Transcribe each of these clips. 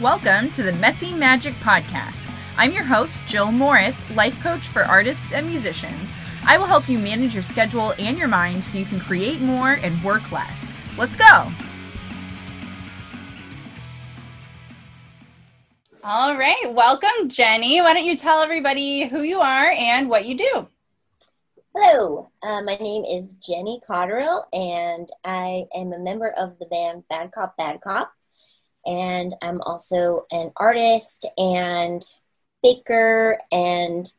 Welcome to the Messy Magic Podcast. I'm your host, Jill Morris, life coach for artists and musicians. I will help you manage your schedule and your mind so you can create more and work less. Let's go! All right, welcome, Jennie. Why don't you tell everybody who you are and what you do? Hello, uh, my name is Jennie Cotterill, and I am a member of the band Bad Cop Bad Cop and I'm also an artist and baker and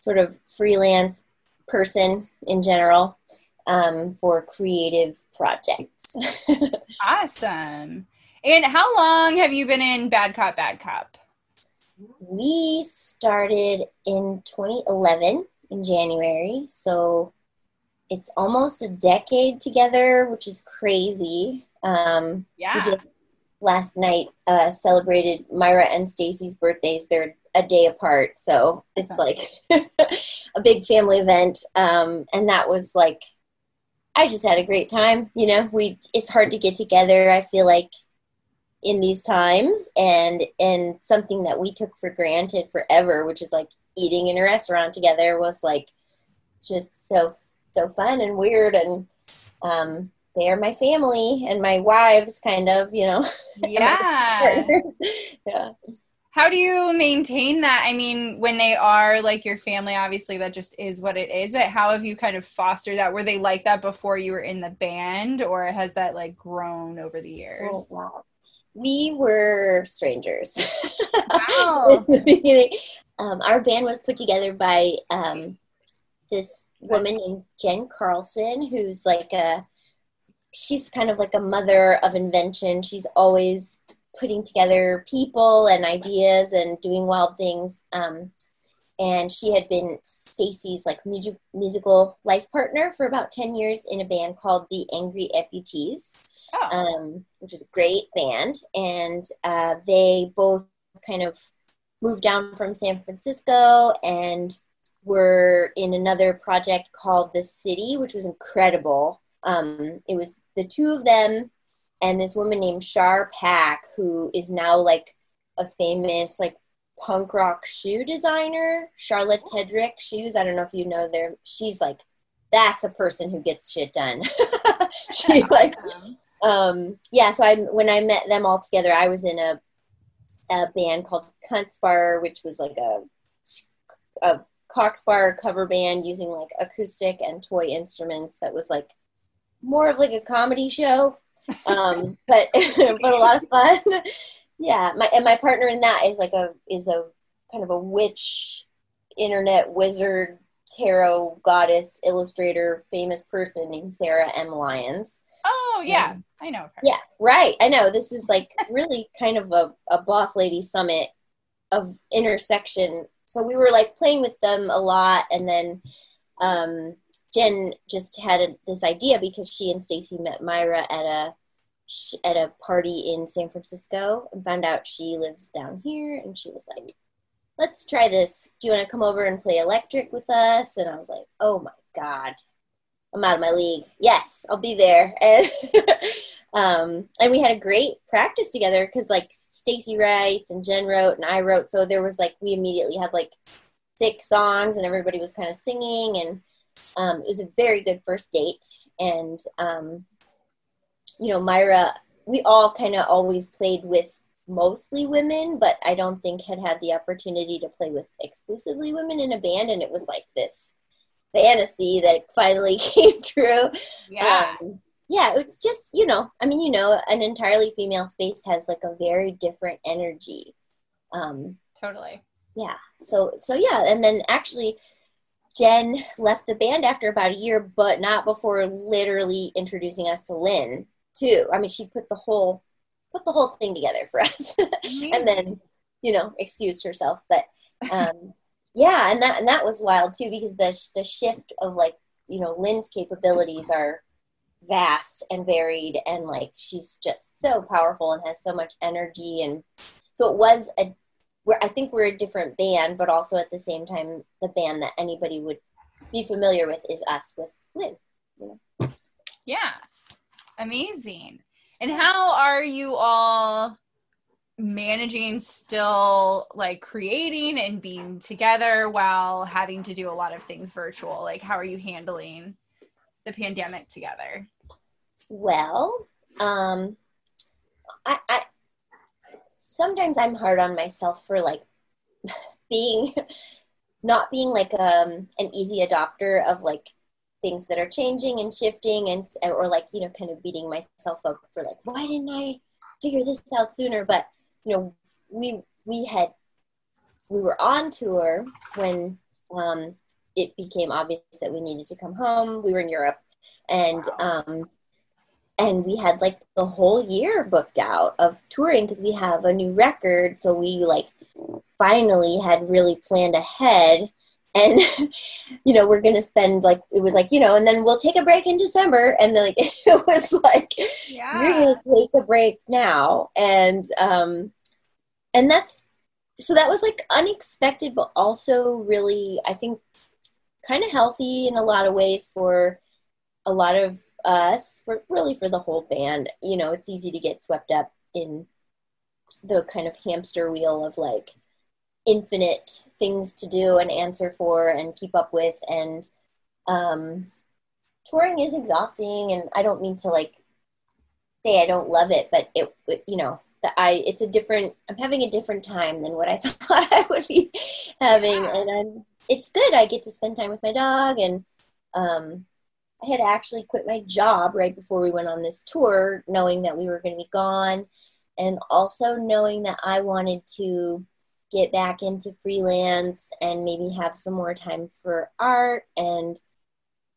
sort of freelance person in general um, for creative projects. awesome. And how long have you been in Bad Cop Bad Cop? We started in 2011 in January, so it's almost a decade together, which is crazy. Um, yeah. We just last night uh, celebrated Myra and Stacy's birthdays. They're a day apart, so it's like a big family event. Um, and that was like, I just had a great time. You know, we it's hard to get together. I feel like in these times, and and something that we took for granted forever, which is like eating in a restaurant together, was like just so so fun and weird and um, they are my family and my wives kind of you know. Yeah. Yeah. How do you maintain that? I mean when they are like your family obviously that just is what it is but how have you kind of fostered that? Were they like that before you were in the band or has that like grown over the years? oh, wow. we were strangers. Wow. in the beginning um, our band was put together by um, this woman named jen carlson who's like a she's kind of like a mother of invention. She's always putting together people and ideas and doing wild things. Um, and she had been Stacy's like music, musical life partner for about 10 years in a band called the Angry Amputees, oh. um, which is a great band. And uh, they both kind of moved down from San Francisco and were in another project called The City, which was incredible. Um, it was the two of them and this woman named Shar Pack, who is now like a famous like punk rock shoe designer, Charlotte Tedrick shoes. I don't know if you know there. She's like that's a person who gets shit done. she like um yeah, so I when I met them all together, I was in a a band called Kunstbar, which was like a a Coxbar cover band using like acoustic and toy instruments that was like more of like a comedy show, um, but but a lot of fun. yeah, my and my partner in that is like a is a kind of a witch, internet wizard, tarot goddess, illustrator, famous person named Sarah M. Lyons. Oh yeah, I know her. Yeah, right. I know. This is like really kind of a, a boss lady summit of intersection. So we were like playing with them a lot, and then um, Jen just had a, this idea because she and Stacy met Myra at a at a party in San Francisco and found out she lives down here, and she was like, "Let's try this. Do you want to come over and play electric with us?" And I was like, "Oh my god, I'm out of my league. Yes, I'll be there." And um, and we had a great practice together because like Stacy writes and Jen wrote and I wrote, so there was like we immediately had like six songs and everybody was kind of singing and um, it was a very good first date. And, um, you know, Myra, we all kind of always played with mostly women, but I don't think had had the opportunity to play with exclusively women in a band. And it was like this fantasy that finally came true. Yeah. Um, yeah, it's just, you know, I mean, you know, an entirely female space has like a very different energy. Um, totally. Yeah. So, so yeah. And then actually, Jen left the band after about a year, but not before literally introducing us to Lynn too. I mean, she put the whole put the whole thing together for us, mm-hmm. and then you know excused herself. But um, yeah, and that and that was wild too because the the shift of like you know Lynn's capabilities are vast and varied, and like she's just so powerful and has so much energy, and so it was a we're I think we're a different band, but also at the same time, the band that anybody would be familiar with is us with Lynn. You know? Yeah, amazing. And how are you all managing still like creating and being together while having to do a lot of things virtual? Like, how are you handling the pandemic together? Well, um, I, I sometimes I'm hard on myself for like being not being like um an easy adopter of like things that are changing and shifting and or like you know kind of beating myself up for like why didn't I figure this out sooner? But you know we we had we were on tour when um it became obvious that we needed to come home. We were in Europe. And um and we had like the whole year booked out of touring because we have a new record. So we like finally had really planned ahead. And you know we're gonna spend like it was like you know and then we'll take a break in december. And then like it was like yeah. you're gonna take a break now. And um and that's so that was like unexpected but also really i think kind of healthy in a lot of ways for a lot of us for really for the whole band. You know it's easy to get swept up in the kind of hamster wheel of like infinite things to do and answer for and keep up with. And um touring is exhausting and i don't mean to like say i don't love it but it, it you know that i it's a different i'm having a different time than what i thought i would be having. And i'm it's good. I get to spend time with my dog and um had actually quit my job right before we went on this tour, knowing that we were going to be gone, and also knowing that I wanted to get back into freelance and maybe have some more time for art. And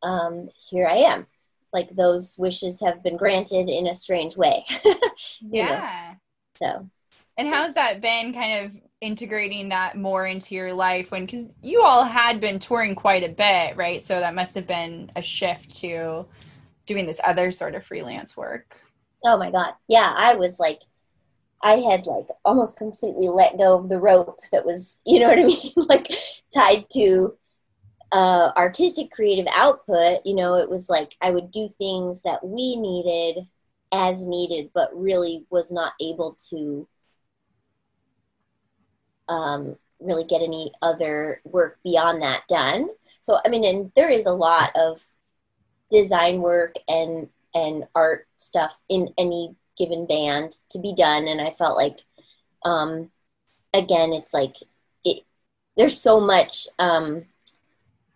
um, here I am. Like those wishes have been granted in a strange way. yeah. Know? So. And how's that been kind of integrating that more into your life when because you all had been touring quite a bit right? So that must have been a shift to doing this other sort of freelance work. Oh my god. Yeah i was like i had like almost completely let go of the rope that was you know what i mean? Like tied to uh, artistic creative output you know it was like i would do things that we needed as needed but really was not able to um, really get any other work beyond that done. So I mean, and there is a lot of design work and and art stuff in any given band to be done, and I felt like, um, again, it's like it. There's so much um,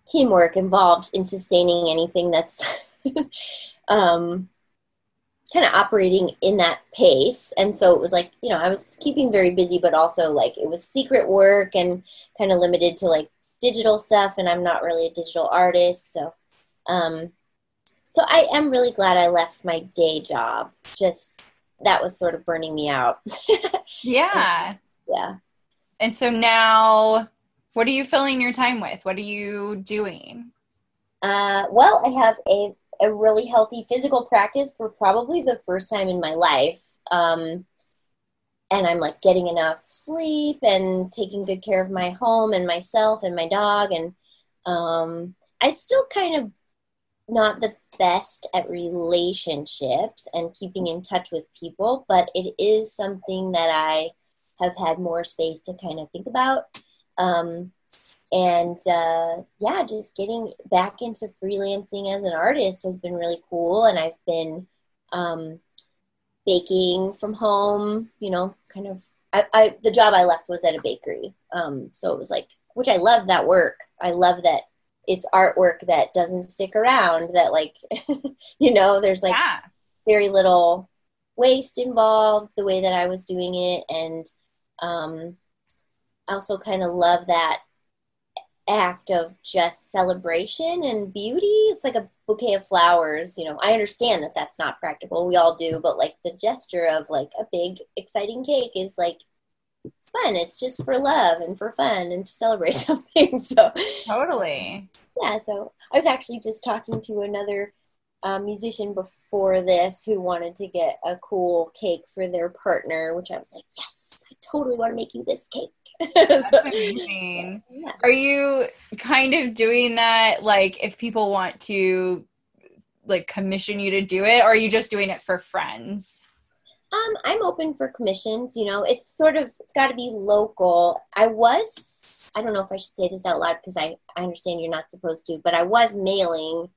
teamwork involved in sustaining anything that's um, kind of operating in that pace. And so it was like you know i was keeping very busy but also like it was secret work and kind of limited to like digital stuff and i'm not really a digital artist so um so i am really glad i left my day job. Just that was sort of burning me out. Yeah. Yeah. And so now what are you filling your time with? What are you doing? Uh well i have a a really healthy physical practice for probably the first time in my life. Um, and I'm like getting enough sleep and taking good care of my home and myself and my dog. And um, I still kind of not the best at relationships and keeping in touch with people, but it is something that I have had more space to kind of think about. Um, and uh, yeah, just getting back into freelancing as an artist has been really cool. And I've been um, baking from home, you know, kind of. I, I, the job I left was at a bakery, um, so it was like, which I love that work. I love that it's artwork that doesn't stick around. That like, you know, there's like yeah. very little waste involved. The way that I was doing it, and um, I also kind of love that act of just celebration and beauty. It's like a bouquet of flowers. You know, I understand that that's not practical. We all do, but like the gesture of like a big, exciting cake is like it's fun. It's just for love and for fun and to celebrate something. So totally. Yeah. So I was actually just talking to another uh, musician before this who wanted to get a cool cake for their partner, which I was like, yes, I totally want to make you this cake. That's amazing. Yeah. Are you kind of doing that like if people want to like commission you to do it or are you just doing it for friends? Um, I'm open for commissions. You know, it's sort of it's got to be local. I was I don't know if I should say this out loud because I I understand you're not supposed to, but I was mailing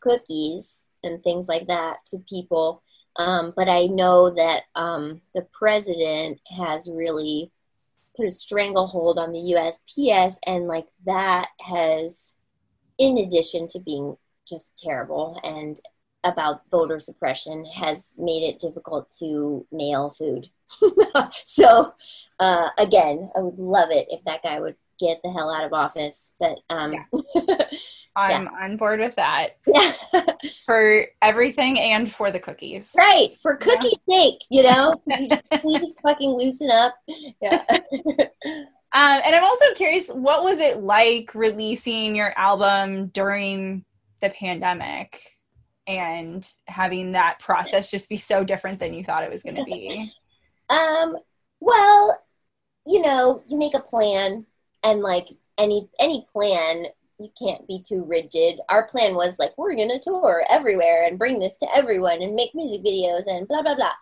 cookies and things like that to people. Um, but I know that um, the president has really put a stranglehold on the USPS, and like that has, in addition to being just terrible and about voter suppression, has made it difficult to mail food. so, uh, again, I would love it if that guy would get the hell out of office. But um, yeah. I'm yeah. on board with that. Yeah. for everything and for the cookies. Right. For cookies' yeah. sake, you know? Please fucking loosen up. Yeah. um, and I'm also curious, what was it like releasing your album during the pandemic and having that process just be so different than you thought it was going to be? um, well, you know, you make a plan and like any any plan you can't be too rigid. Our plan was like, we're going to tour everywhere and bring this to everyone and make music videos and blah, blah, blah.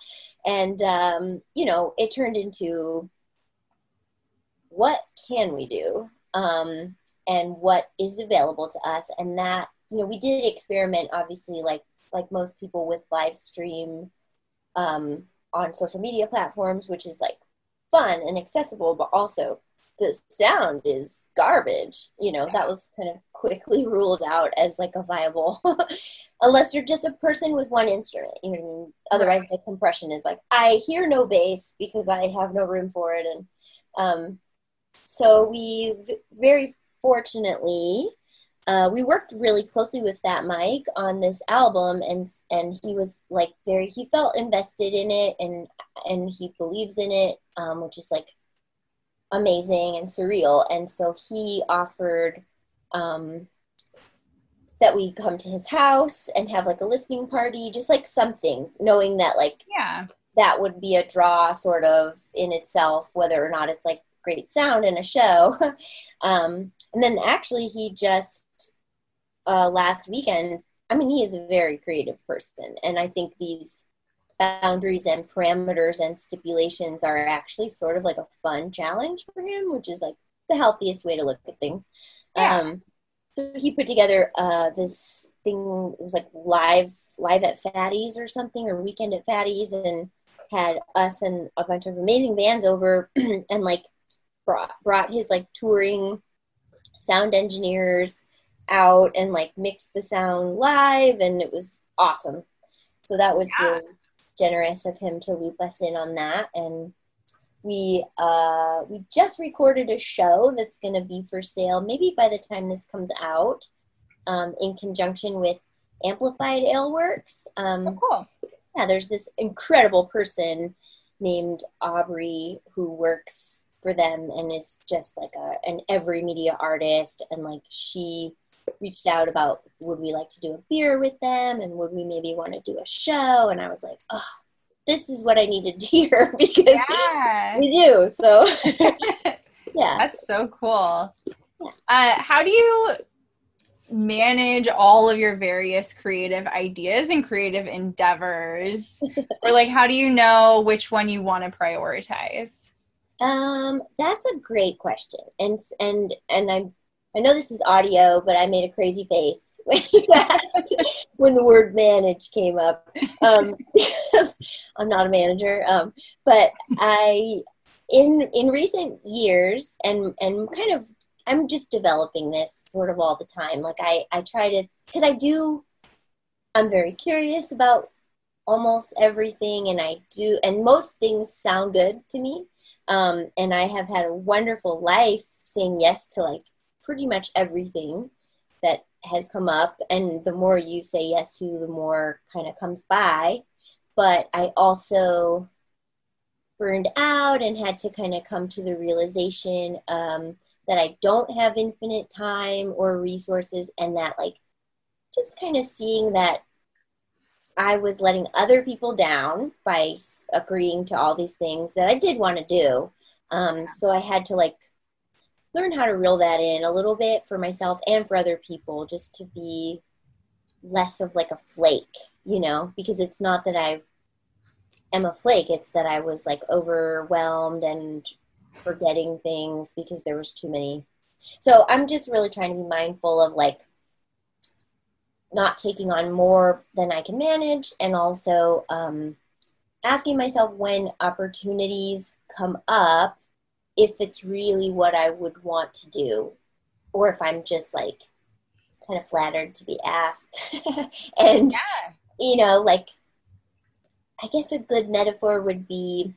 And, um, you know, it turned into what can we do um, and what is available to us. And that, you know, we did experiment, obviously, like, like most people with live stream um, on social media platforms, which is like fun and accessible, but also the sound is garbage you know that was kind of quickly ruled out as like a viable unless you're just a person with one instrument you know what i mean? Otherwise the compression is like i hear no bass because i have no room for it and um, so we very fortunately uh, we worked really closely with Fat Mike on this album, and and he was like very he felt invested in it, and and he believes in it, um, which is like amazing and surreal. And so he offered um, that we come to his house and have like a listening party, just like something, knowing that like yeah, that would be a draw sort of in itself, whether or not it's like great sound in a show. um, and then actually, he just uh, last weekend. I mean, he is a very creative person, and I think these boundaries and parameters and stipulations are actually sort of like a fun challenge for him, which is like the healthiest way to look at things. Yeah. Um, so he put together uh, this thing. It was like live, live at Fatty's or something, or weekend at Fatty's, and had us and a bunch of amazing bands over, and like brought brought his like touring sound engineers out and like mixed the sound live, and it was awesome. So that was yeah. really generous of him to loop us in on that. And we uh, we just recorded a show that's going to be for sale maybe by the time this comes out um, in conjunction with amplified aleworks. Um, oh, cool. yeah there's this incredible person named aubrey who works for them and is just like a, an every media artist. And like she reached out about would we like to do a beer with them and would we maybe want to do a show and i was like oh this is what i needed to hear because yeah. we do so. Yeah. That's so cool. Yeah. uh, how do you manage all of your various creative ideas and creative endeavors? Or like how do you know which one you want to prioritize? Um that's a great question. And and and i'm I know this is audio, but I made a crazy face when, when the word manage came up. Um, I'm not a manager, um, but I, in in recent years, and and kind of, I'm just developing this sort of all the time. Like I I try to because I do, I'm very curious about almost everything, and I do, and most things sound good to me. Um, and I have had a wonderful life saying yes to like pretty much everything that has come up. And the more you say yes to the more kind of comes by. But i also burned out and had to kind of come to the realization um, that i don't have infinite time or resources and that like just kind of seeing that i was letting other people down by agreeing to all these things that i did want to do. Um, so i had to like learn how to reel that in a little bit for myself and for other people just to be less of like a flake you know because it's not that i am a Flake. It's that I was like overwhelmed and forgetting things because there was too many. So I'm just really trying to be mindful of like not taking on more than I can manage and also um, asking myself when opportunities come up if it's really what I would want to do or if I'm just like kind of flattered to be asked. and, yeah. you know, like, I guess a good metaphor would be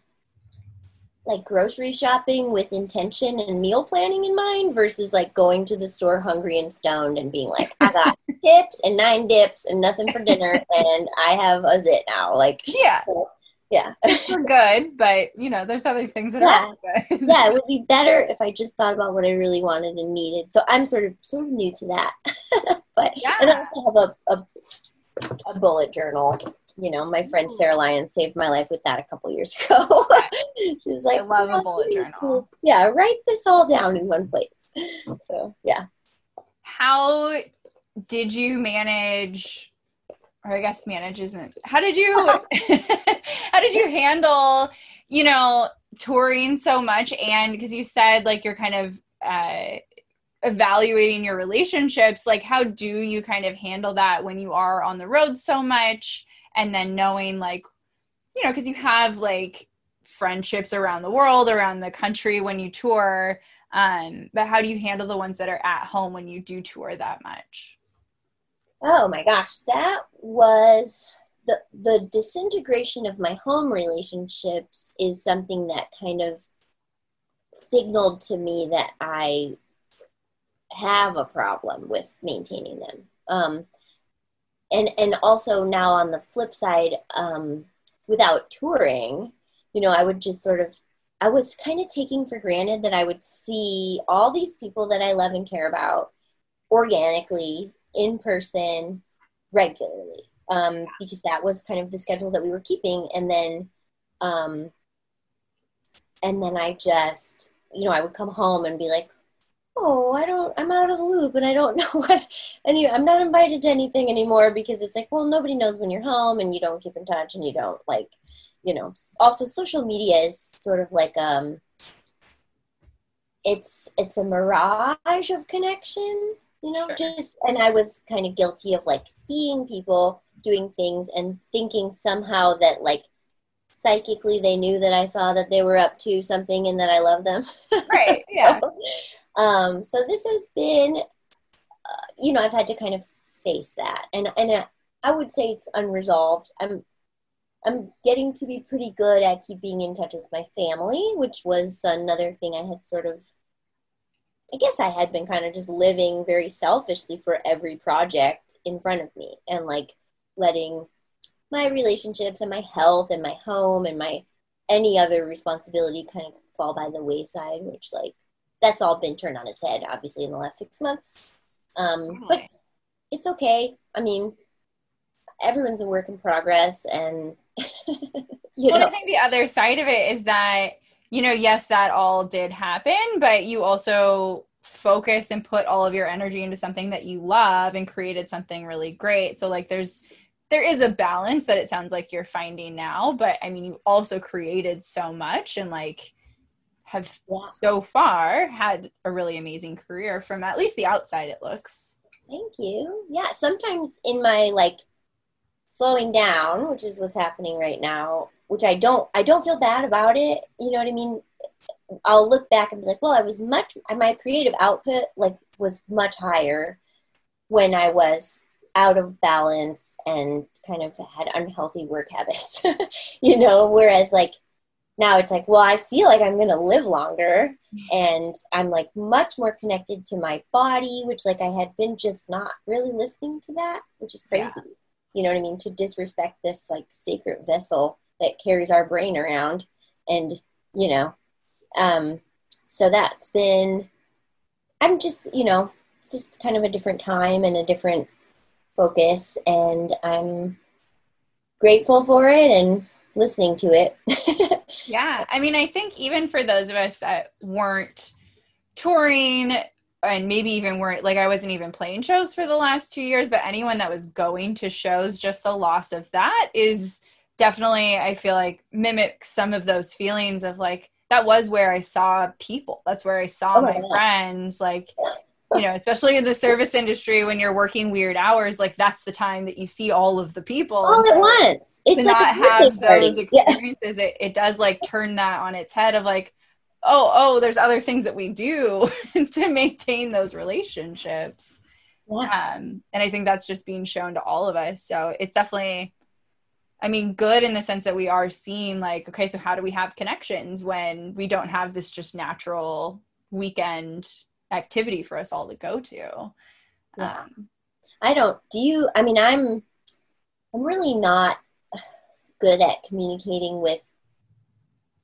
like grocery shopping with intention and meal planning in mind versus like going to the store hungry and stoned and being like, I got tips and nine dips and nothing for dinner and I have a zit now. Like, yeah. So, yeah. We're good, but you know, there's other things that yeah. are good. yeah, it would be better if I just thought about what I really wanted and needed. So I'm sort of sort of new to that. but yeah. and I also have a, a, a bullet journal. You know, my friend Sarah Lyon saved my life with that a couple years ago. She's like, I love a bullet journal. yeah, write this all down in one place. So yeah. How did you manage or I guess manage isn't. How did you how did you handle, you know, touring so much and because you said like you're kind of uh evaluating your relationships, like how do you kind of handle that when you are on the road so much and then knowing like you know, because you have like friendships around the world, around the country when you tour. Um, but how do you handle the ones that are at home when you do tour that much? Oh my gosh, that was the the disintegration of my home relationships is something that kind of signaled to me that I have a problem with maintaining them. Um, and and also now on the flip side, um, without touring, you know, I would just sort of I was kind of taking for granted that I would see all these people that I love and care about organically in person regularly um, because that was kind of the schedule that we were keeping. And then, um, and then I just, you know, I would come home and be like, oh, I don't, I'm out of the loop and I don't know what, and you, I'm not invited to anything anymore because it's like, well, nobody knows when you're home and you don't keep in touch and you don't like, you know, also social media is sort of like, um, it's, it's a mirage of connection you know sure. just and i was kind of guilty of like seeing people doing things and thinking somehow that like psychically they knew that i saw that they were up to something and that i love them. Right yeah. So, um so this has been uh, you know i've had to kind of face that. And and uh, i would say it's unresolved. I'm i'm getting to be pretty good at keeping in touch with my family which was another thing i had sort of I guess I had been kind of just living very selfishly for every project in front of me and like letting my relationships and my health and my home and my any other responsibility kind of fall by the wayside, which like that's all been turned on its head, obviously, in the last six months. Um, but it's okay. I mean, everyone's a work in progress, and you well, know. I think the other side of it is that you know, yes, that all did happen, but you also focus and put all of your energy into something that you love and created something really great. So like there's there is a balance that it sounds like you're finding now, but I mean you also created so much and like have so far had a really amazing career from at least the outside it looks. Thank you. Yeah, sometimes in my like slowing down, which is what's happening right now, which I don't I don't feel bad about it. You know what I mean? I'll look back and be like, well, I was much my creative output like was much higher when I was out of balance and kind of had unhealthy work habits. you know, whereas like now it's like, well, I feel like I'm going to live longer and I'm like much more connected to my body, which like I had been just not really listening to that, which is crazy. Yeah. You know what I mean? To disrespect this like sacred vessel that carries our brain around and you know um so that's been i'm just you know it's just kind of a different time and a different focus and i'm grateful for it and listening to it yeah i mean i think even for those of us that weren't touring and maybe even weren't like I wasn't even playing shows for the last two years, but anyone that was going to shows, just the loss of that is definitely I feel like mimics some of those feelings of like that was where I saw people. That's where I saw oh my, my friends. Like, you know, especially in the service industry when you're working weird hours, like that's the time that you see all of the people. All at once. It's to like not have those experiences, yeah. it, it does like turn that on its head of like, oh, oh, there's other things that we do to maintain those relationships. Yeah. Um, and I think that's just being shown to all of us. So it's definitely I mean, good in the sense that we are seeing like, okay, so how do we have connections when we don't have this just natural weekend activity for us all to go to? Yeah. Um, I don't. Do you? I mean, I'm. I'm really not good at communicating with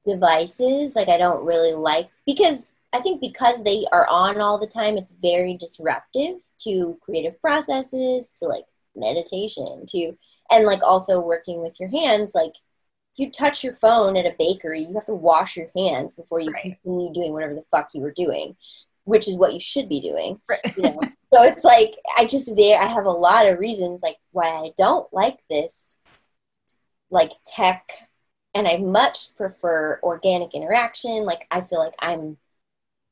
devices. Like, I don't really like because I think because they are on all the time, it's very disruptive to creative processes, to like meditation, to and like also working with your hands like if you touch your phone at a bakery you have to wash your hands before you right. continue doing whatever the fuck you were doing which is what you should be doing right. you know? so it's like i just i have a lot of reasons like why i don't like this like tech and i much prefer organic interaction like i feel like i'm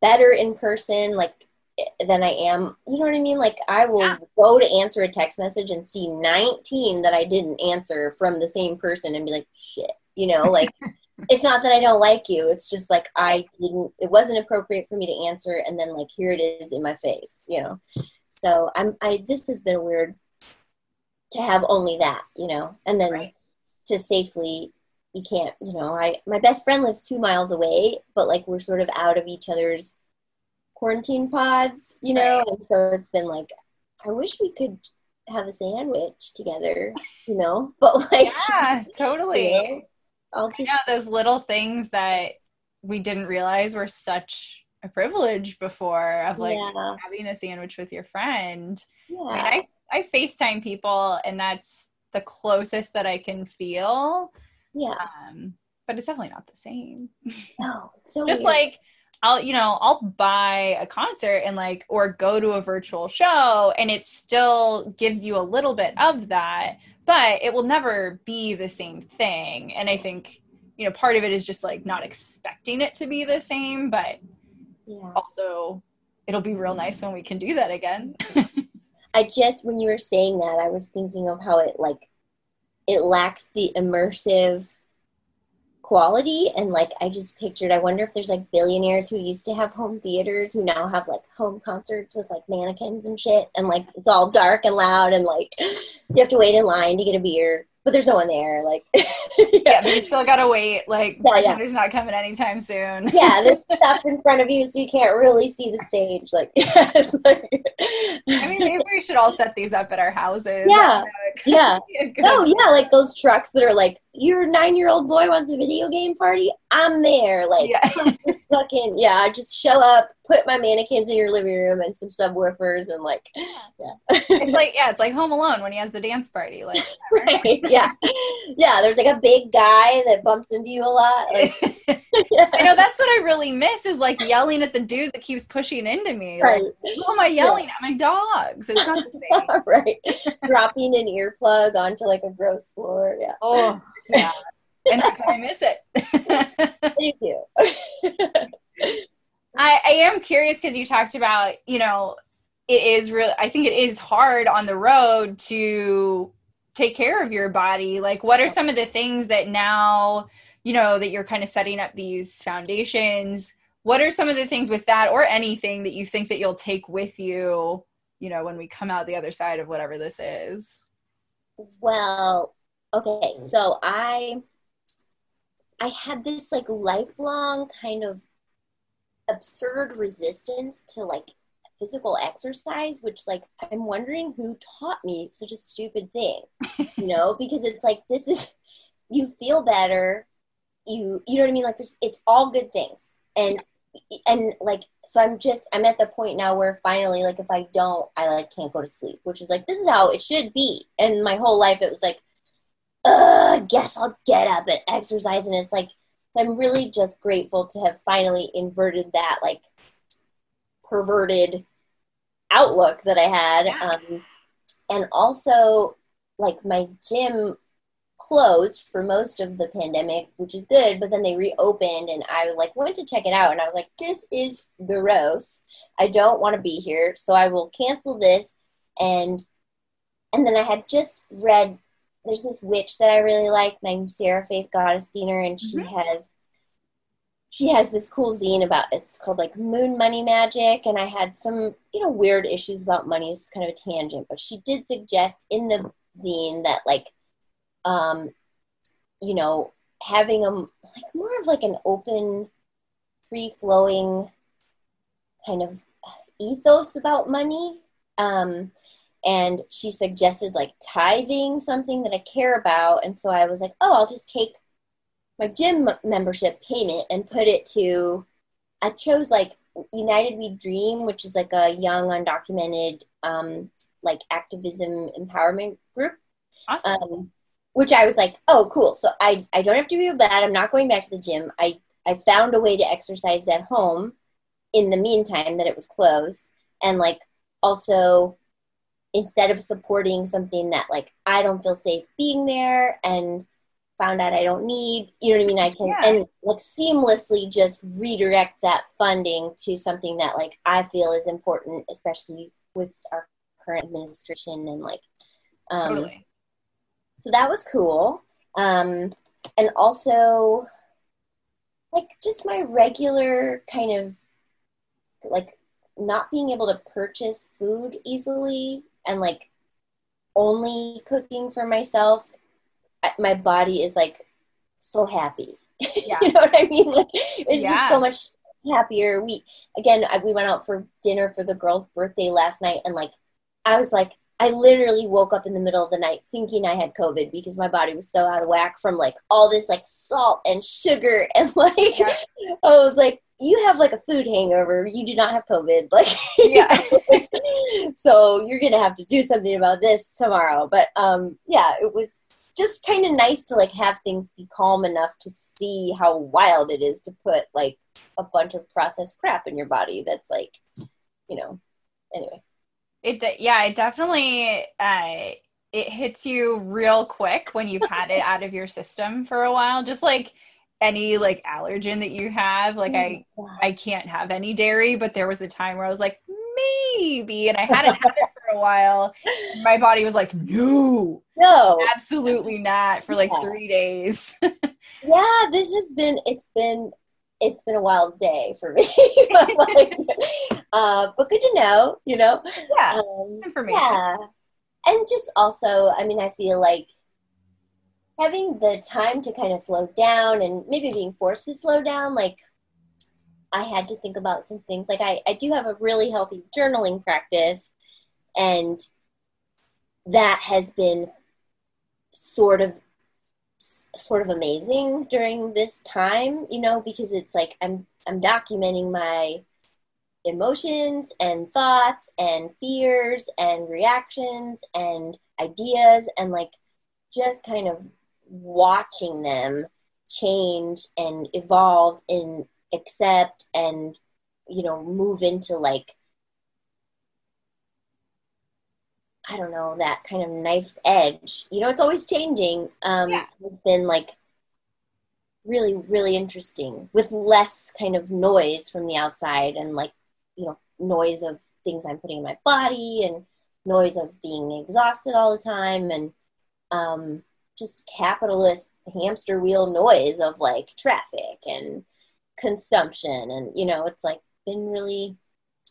better in person like eh, than I am. You know what I mean? Like I will yeah. go to answer a text message and see 19 that I didn't answer from the same person and be like, shit. You know, like it's not that I don't like you. It's just like I didn't it wasn't appropriate for me to answer and then like here it is in my face, you know. So I'm I this has been weird to have only that, you know. And then right. to safely you can't, you know, I my best friend lives 2 miles away, but like we're sort of out of each other's quarantine pods, you know, and so it's been like, I wish we could have a sandwich together, you know, but like, yeah, totally. You know, I'll just yeah, those little things that we didn't realize were such a privilege before of like yeah. having a sandwich with your friend. Yeah. I, mean, I, I FaceTime people and that's the closest that I can feel. Yeah. Um, but it's definitely not the same. No, so just weird. like I'll you know I'll buy a concert and like or go to a virtual show and it still gives you a little bit of that but it will never be the same thing and I think you know part of it is just like not expecting it to be the same but yeah. also it'll be real nice when we can do that again I just when you were saying that I was thinking of how it like it lacks the immersive quality. And like i just pictured i wonder if there's like billionaires who used to have home theaters who now have like home concerts with like mannequins and shit. And like it's all dark and loud and like you have to wait in line to get a beer but there's no one there. Like, yeah. yeah, but you still gotta wait. Like, yeah, bartender's yeah. not coming anytime soon. yeah, there's stuff in front of you, so you can't really see the stage. Like, yeah, like I mean, maybe we should all set these up at our houses. Yeah, yeah. Oh, yeah, like those trucks that are like, your nine-year-old boy wants a video game party. I'm there. Like, yeah. fucking yeah. I just show up, put my mannequins in your living room and some subwoofers, and like, yeah. it's like yeah, it's like Home Alone when he has the dance party. Like, right, yeah yeah, yeah. There's like a big guy that bumps into you a lot. Like, I know that's what I really miss is like yelling at the dude that keeps pushing into me. Right. Like, Who am I yelling yeah. at? My dogs. It's not the same. right. Dropping an earplug onto like a gross floor. Yeah. Oh, yeah. and I miss it. Thank you. I, I am curious because you talked about, you know, it is real. I think it is hard on the road to take care of your body like what are some of the things that now you know that you're kind of setting up these foundations what are some of the things with that or anything that you think that you'll take with you you know when we come out the other side of whatever this is well okay so i i had this like lifelong kind of absurd resistance to like physical exercise, which like I'm wondering who taught me such a stupid thing, you know, because it's like this is you feel better, you you know what I mean? Like there's it's all good things. And and like so I'm just I'm at the point now where finally like if I don't I like can't go to sleep, which is like this is how it should be. And my whole life it was like, guess I'll get up and exercise and it's like so I'm really just grateful to have finally inverted that like perverted outlook that I had. Yeah. Um, and also, like, my gym closed for most of the pandemic, which is good, but then they reopened and I like went to check it out and I was like, this is gross. I don't want to be here, so I will cancel this and and then I had just read there's this witch that I really like named Sarah Faith Gottesdiener and she mm-hmm. has she has this cool zine about it's called like moon money magic and i had some you know weird issues about money it's kind of a tangent but she did suggest in the zine that like um you know having a like more of like an open free flowing kind of ethos about money um and she suggested like tithing something that i care about and so i was like oh i'll just take my gym membership payment and put it to I chose like United We Dream, which is like a young undocumented um, like activism empowerment group. Awesome. Um, which I was like, oh, cool. So I, I don't have to feel bad. I'm not going back to the gym. I, I found a way to exercise at home in the meantime that it was closed. And like also instead of supporting something that like I don't feel safe being there and found out I don't need, you know what I mean? I can yeah. and like seamlessly just redirect that funding to something that like I feel is important, especially with our current administration and like um totally. so that was cool. Um and also like just my regular kind of like not being able to purchase food easily and like only cooking for myself my body is like so happy. Yeah. you know what I mean? Like it's yeah. just so much happier. We again, I, we went out for dinner for the girl's birthday last night, and like I was like, I literally woke up in the middle of the night thinking I had COVID because my body was so out of whack from like all this like salt and sugar and like yeah. I was like, you have like a food hangover. You do not have COVID. Like, yeah. so you're gonna have to do something about this tomorrow. But um, yeah, it was just kind of nice to like have things be calm enough to see how wild it is to put like a bunch of processed crap in your body that's like you know anyway it de- yeah it definitely uh it hits you real quick when you've had it out of your system for a while just like any like allergen that you have like i i can't have any dairy but there was a time where i was like maybe and i hadn't had it for a while. My body was like no no. absolutely not for like yeah. three days. Yeah this has been it's been it's been a wild day for me. But, like, uh, but good to know you know? Yeah um, information. yeah. And just also i mean i feel like having the time to kind of slow down and maybe being forced to slow down like i had to think about some things. Like i, I do have a really healthy journaling practice and that has been sort of sort of amazing during this time you know because it's like i'm i'm documenting my emotions and thoughts and fears and reactions and ideas and like just kind of watching them change and evolve and accept and you know move into like I don't know that kind of knife's edge. You know, it's always changing. Um, yeah. Has been like really, really interesting with less kind of noise from the outside and like you know noise of things I'm putting in my body and noise of being exhausted all the time and um, just capitalist hamster wheel noise of like traffic and consumption. And you know it's like been really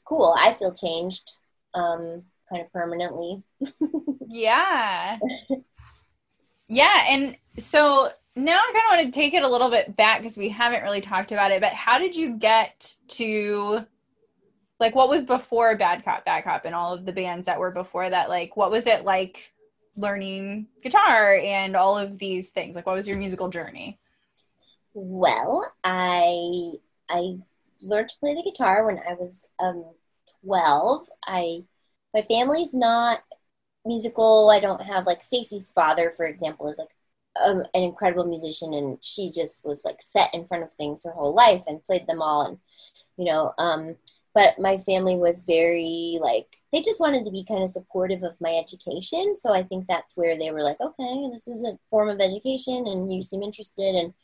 cool. I feel changed um kind of permanently. Yeah. Yeah and so now i kind of want to take it a little bit back because we haven't really talked about it but how did you get to like what was before bad cop bad cop and all of the bands that were before that? Like what was it like learning guitar and all of these things? Like, what was your musical journey? Well, I I learned to play the guitar when I was um, 12. I my family's not musical. I don't have like Stacy's father, for example, is like um, an incredible musician, and she just was like set in front of things her whole life and played them all. And you know, um, but my family was very like they just wanted to be kind of supportive of my education. So i think that's where they were like okay this is a form of education and you seem interested. And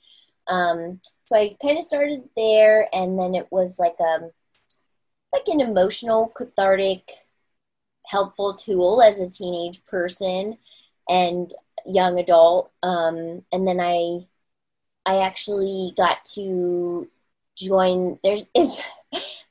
um, so i kind of started there and then it was like a um, like an emotional cathartic helpful tool as a teenage person and young adult. Um, and then i i actually got to join there's it's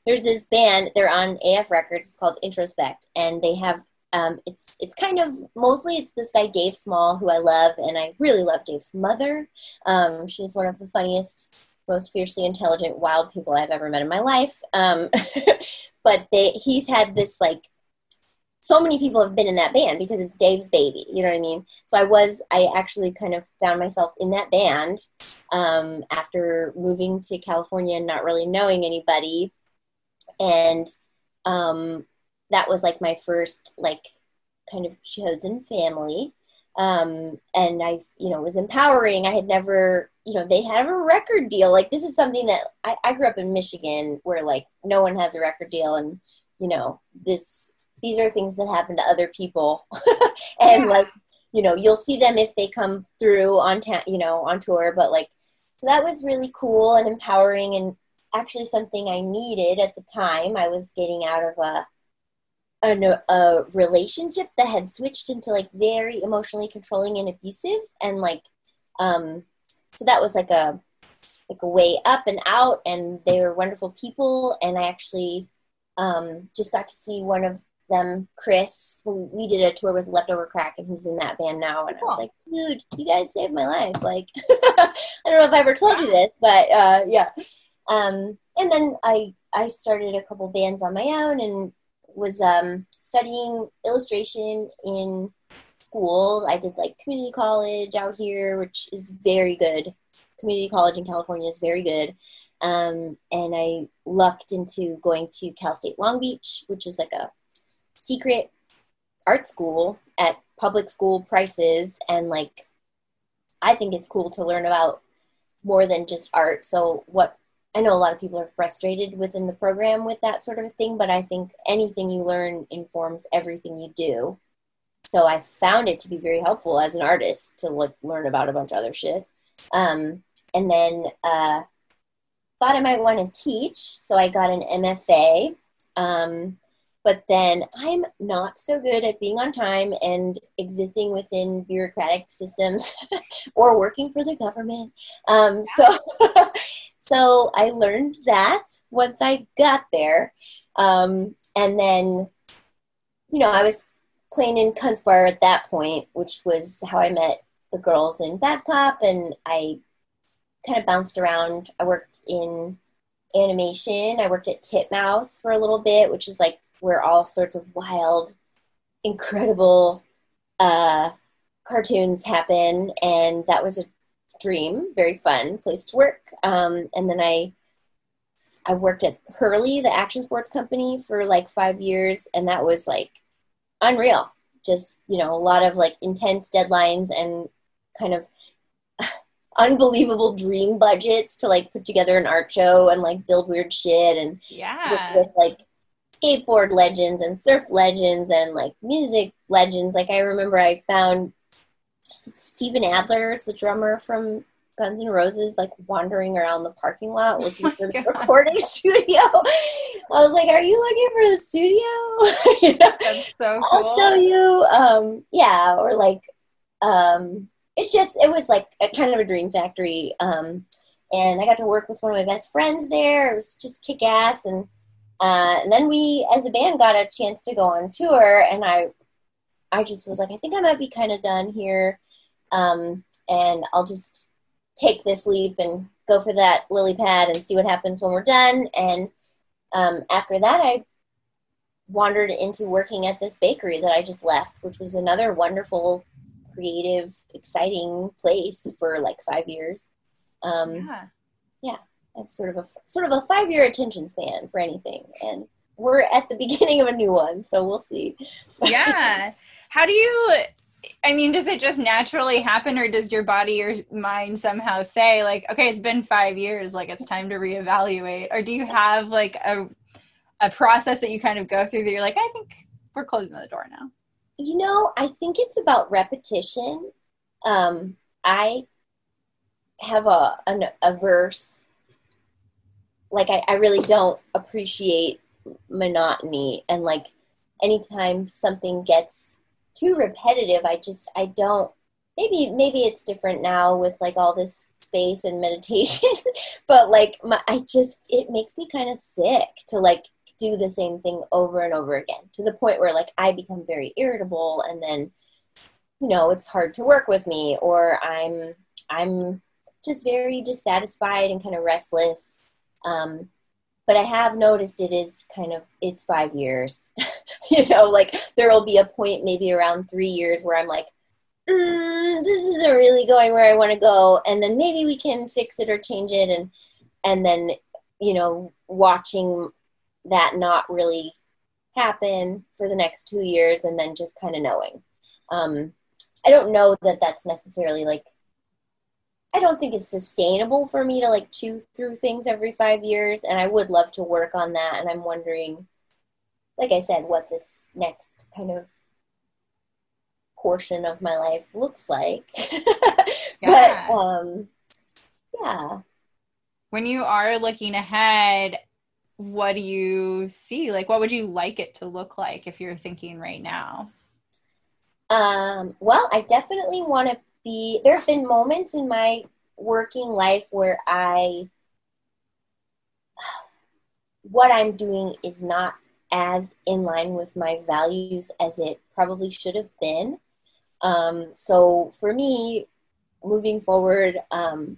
there's this band they're on af records it's called introspect and they have um, it's it's kind of mostly it's this guy Dave Small who I love and I really love Dave's mother. Um, she's one of the funniest, most fiercely intelligent, wild people I've ever met in my life. Um, but they he's had this like so many people have been in that band because it's Dave's baby. You know what I mean? So I was, I actually kind of found myself in that band um, after moving to California and not really knowing anybody. And um, that was like my first, like, kind of chosen family. Um, and I, you know, was empowering. I had never, you know, they have a record deal. Like, this is something that I, I grew up in Michigan where, like, no one has a record deal. And, you know, this these are things that happen to other people and yeah. like you know you'll see them if they come through on ta- you know on tour but like so that was really cool and empowering and actually something i needed at the time i was getting out of a a, a relationship that had switched into like very emotionally controlling and abusive and like um so that was like a like a way up and out and they were wonderful people and i actually um just got to see one of them, Chris. We did a tour with Leftover Crack, and he's in that band now. And cool. I was like, dude, you guys saved my life. Like, I don't know if I ever told you this, but uh, yeah. Um, and then I I started a couple bands on my own and was um, studying illustration in school. I did like community college out here, which is very good. Community college in California is very good. Um, and I lucked into going to Cal State Long Beach, which is like a secret art school at public school prices and like I think it's cool to learn about more than just art. So what I know a lot of people are frustrated within the program with that sort of thing, but I think anything you learn informs everything you do. So I found it to be very helpful as an artist to like learn about a bunch of other shit. Um, and then uh, thought I might want to teach, so I got an MFA. Um, but then I'm not so good at being on time and existing within bureaucratic systems or working for the government. Um, so, so I learned that once I got there, um, and then, you know, I was playing in Kunstbar at that point, which was how I met the girls in Bad Cop, and I kind of bounced around. I worked in animation. I worked at Titmouse for a little bit, which is like where all sorts of wild, incredible uh, cartoons happen, and that was a dream, very fun place to work. Um, and then I I worked at Hurley, the action sports company, for like five years, and that was like unreal. Just you know, a lot of like intense deadlines and kind of unbelievable dream budgets to like put together an art show and like build weird shit and yeah with, with like skateboard legends and surf legends and like music legends. Like I remember I found Steven Adler, the drummer from Guns N' Roses, like wandering around the parking lot oh looking oh for the recording studio. I was like, "Are you looking for the studio?" you know? That's so cool. I'll show you. Um, yeah, or like, um, it's just it was like a kind of a dream factory. Um, and I got to work with one of my best friends there. It was just kick ass and uh, and then we, as a band, got a chance to go on tour, and I, I just was like, I think I might be kind of done here, um, and I'll just take this leap and go for that lily pad and see what happens when we're done. And um, after that, I wandered into working at this bakery that I just left, which was another wonderful, creative, exciting place for like five years. Um, yeah. yeah. I have sort of a sort of a five year attention span for anything, and we're at the beginning of a new one, so we'll see. yeah. How do you? I mean, does it just naturally happen, or does your body or mind somehow say, like, okay, it's been five years, like it's time to reevaluate, or do you have like a a process that you kind of go through that you're like, I think we're closing the door now? You know, I think it's about repetition. Um, I have a an, a verse like I, I really don't appreciate monotony and like anytime something gets too repetitive i just i don't maybe maybe it's different now with like all this space and meditation but like my, i just it makes me kind of sick to like do the same thing over and over again to the point where like i become very irritable and then you know it's hard to work with me or i'm i'm just very dissatisfied and kind of restless um, but I have noticed it is kind of it's five years. you know, like there will be a point maybe around three years where I'm like, mm, this isn't really going where I want to go, and then maybe we can fix it or change it, and and then you know watching that not really happen for the next two years, and then just kind of knowing. Um, I don't know that that's necessarily like I don't think it's sustainable for me to like chew through things every five years, and I would love to work on that. And I'm wondering, like I said, what this next kind of portion of my life looks like. yeah. But um, yeah. When you are looking ahead, what do you see? Like, what would you like it to look like if you're thinking right now? Um, well, I definitely want to be there have been moments in my working life where I what I'm doing is not as in line with my values as it probably should have been. Um, so for me, moving forward, um,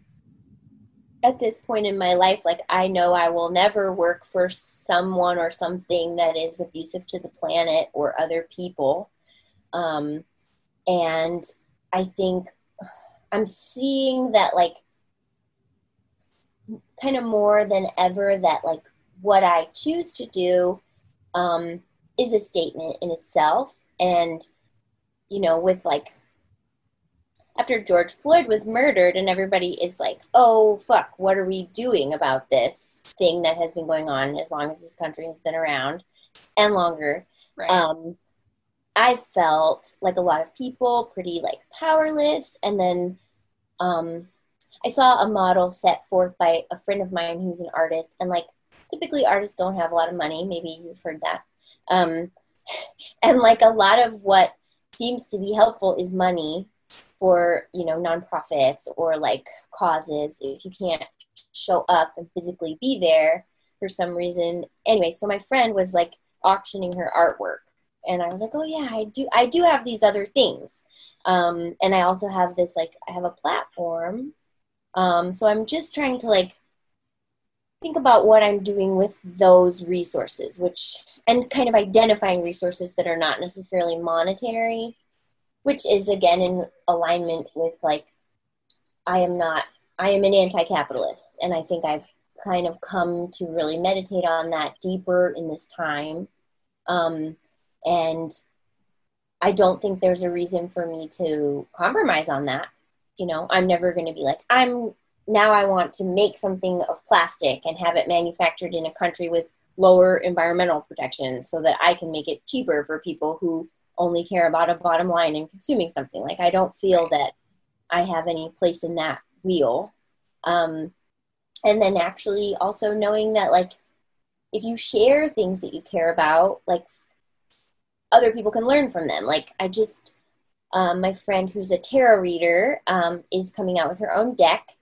at this point in my life, like I know I will never work for someone or something that is abusive to the planet or other people. Um, and I think I'm seeing that like kind of more than ever that like what I choose to do um, is a statement in itself. And, you know, with like after George Floyd was murdered and everybody is like, oh, fuck, what are we doing about this thing that has been going on as long as this country has been around and longer? Right. Um, I felt like a lot of people pretty like powerless. And then um, I saw a model set forth by a friend of mine who's an artist. And like typically artists don't have a lot of money. Maybe you've heard that. Um, and like a lot of what seems to be helpful is money for, you know, nonprofits or like causes. If you can't show up and physically be there for some reason. Anyway, so my friend was like auctioning her artwork and I was like, oh yeah, I do. I do have these other things, um, and I also have this like I have a platform. Um, so I'm just trying to like think about what I'm doing with those resources, which and kind of identifying resources that are not necessarily monetary, which is again in alignment with like I am not. I am an anti-capitalist, and I think I've kind of come to really meditate on that deeper in this time. Um, and I don't think there's a reason for me to compromise on that. You know, I'm never going to be like, I'm now I want to make something of plastic and have it manufactured in a country with lower environmental protections so that I can make it cheaper for people who only care about a bottom line and consuming something. Like, I don't feel that I have any place in that wheel. Um, and then actually also knowing that, like, if you share things that you care about, like other people can learn from them. Like I just, um, my friend who's a tarot reader um, is coming out with her own deck,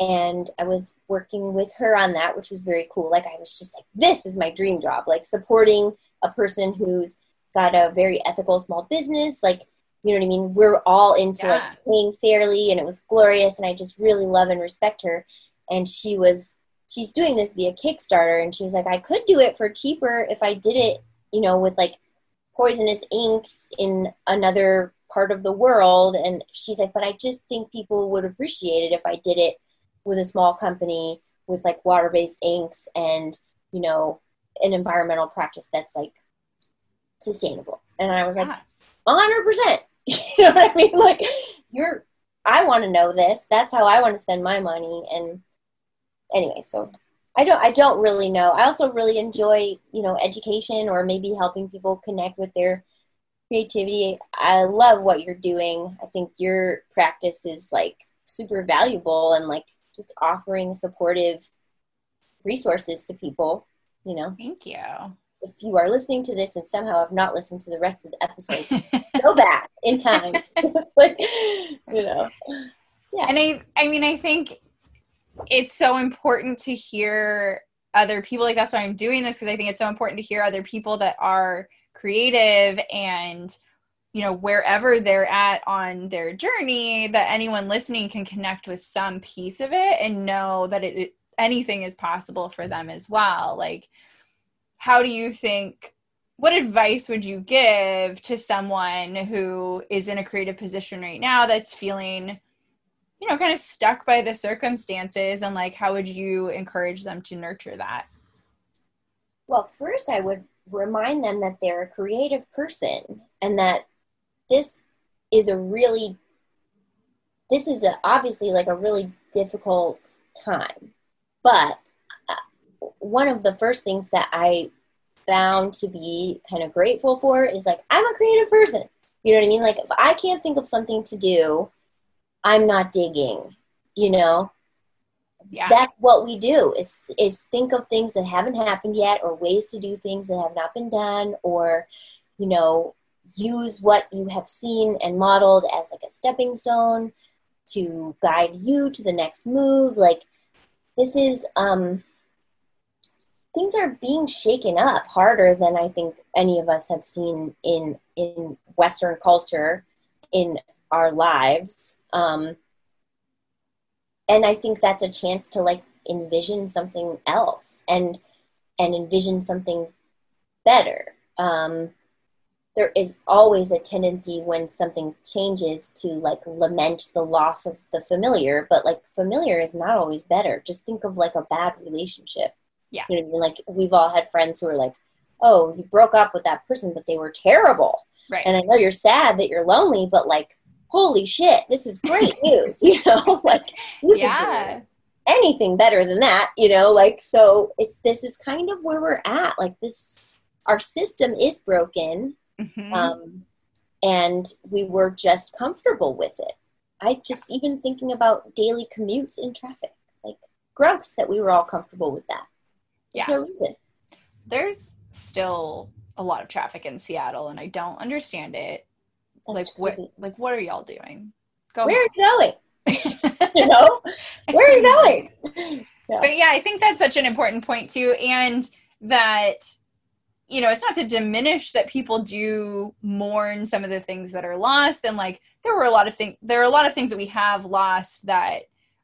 and I was working with her on that, which was very cool. Like I was just like, this is my dream job, like supporting a person who's got a very ethical small business, like you know what I mean. We're all into yeah. like paying fairly, and it was glorious, and I just really love and respect her. And she was she's doing this via Kickstarter, and she was like, I could do it for cheaper if I did it, you know, with like poisonous inks in another part of the world. And she's like, but I just think people would appreciate it if I did it with a small company with like water based inks and, you know, an environmental practice that's like sustainable. And I was like, 100%. you know what I mean? Like, you're, I want to know this. That's how I want to spend my money. And anyway, so I don't I don't really know. I also really enjoy, you know, education or maybe helping people connect with their creativity. I love what you're doing. I think your practice is like super valuable and like just offering supportive resources to people, you know. Thank you. If you are listening to this and somehow have not listened to the rest of the episode, go back in time. like, you know. Yeah. And I I mean I think it's so important to hear other people like that's why I'm doing this because I think it's so important to hear other people that are creative and you know wherever they're at on their journey that anyone listening can connect with some piece of it and know that it, it anything is possible for them as well. Like how do you think what advice would you give to someone who is in a creative position right now that's feeling you know kind of stuck by the circumstances and like how would you encourage them to nurture that? Well first i would remind them that they're a creative person and that this is a really this is a, obviously like a really difficult time. But uh, one of the first things that i found to be kind of grateful for is like i'm a creative person. You know what i mean? Like if i can't think of something to do i'm not digging you know? Yeah. that's what we do is is think of things that haven't happened yet or ways to do things that have not been done or you know use what you have seen and modeled as like a stepping stone to guide you to the next move. Like this is um things are being shaken up harder than i think any of us have seen in in western culture in our lives. Um and i think that's a chance to like envision something else and and envision something better. Um there is always a tendency when something changes to like lament the loss of the familiar but like familiar is not always better just think of like a bad relationship yeah you know I mean? like we've all had friends who are like oh you broke up with that person but they were terrible right and i know you're sad that you're lonely but like holy shit, this is great news, you know, like yeah. anything better than that, you know, like so it's this is kind of where we're at. Like this our system is broken. Mm-hmm. Um and we were just comfortable with it. I just even thinking about daily commutes in traffic, like gross that we were all comfortable with that. There's yeah. no reason. There's still a lot of traffic in Seattle and I don't understand it. That's like what like what are y'all doing? Go Where are you going? you know? Where are you going? Yeah. But yeah, I think that's such an important point too. And that you know, it's not to diminish that people do mourn some of the things that are lost. And like there were a lot of things there are a lot of things that we have lost that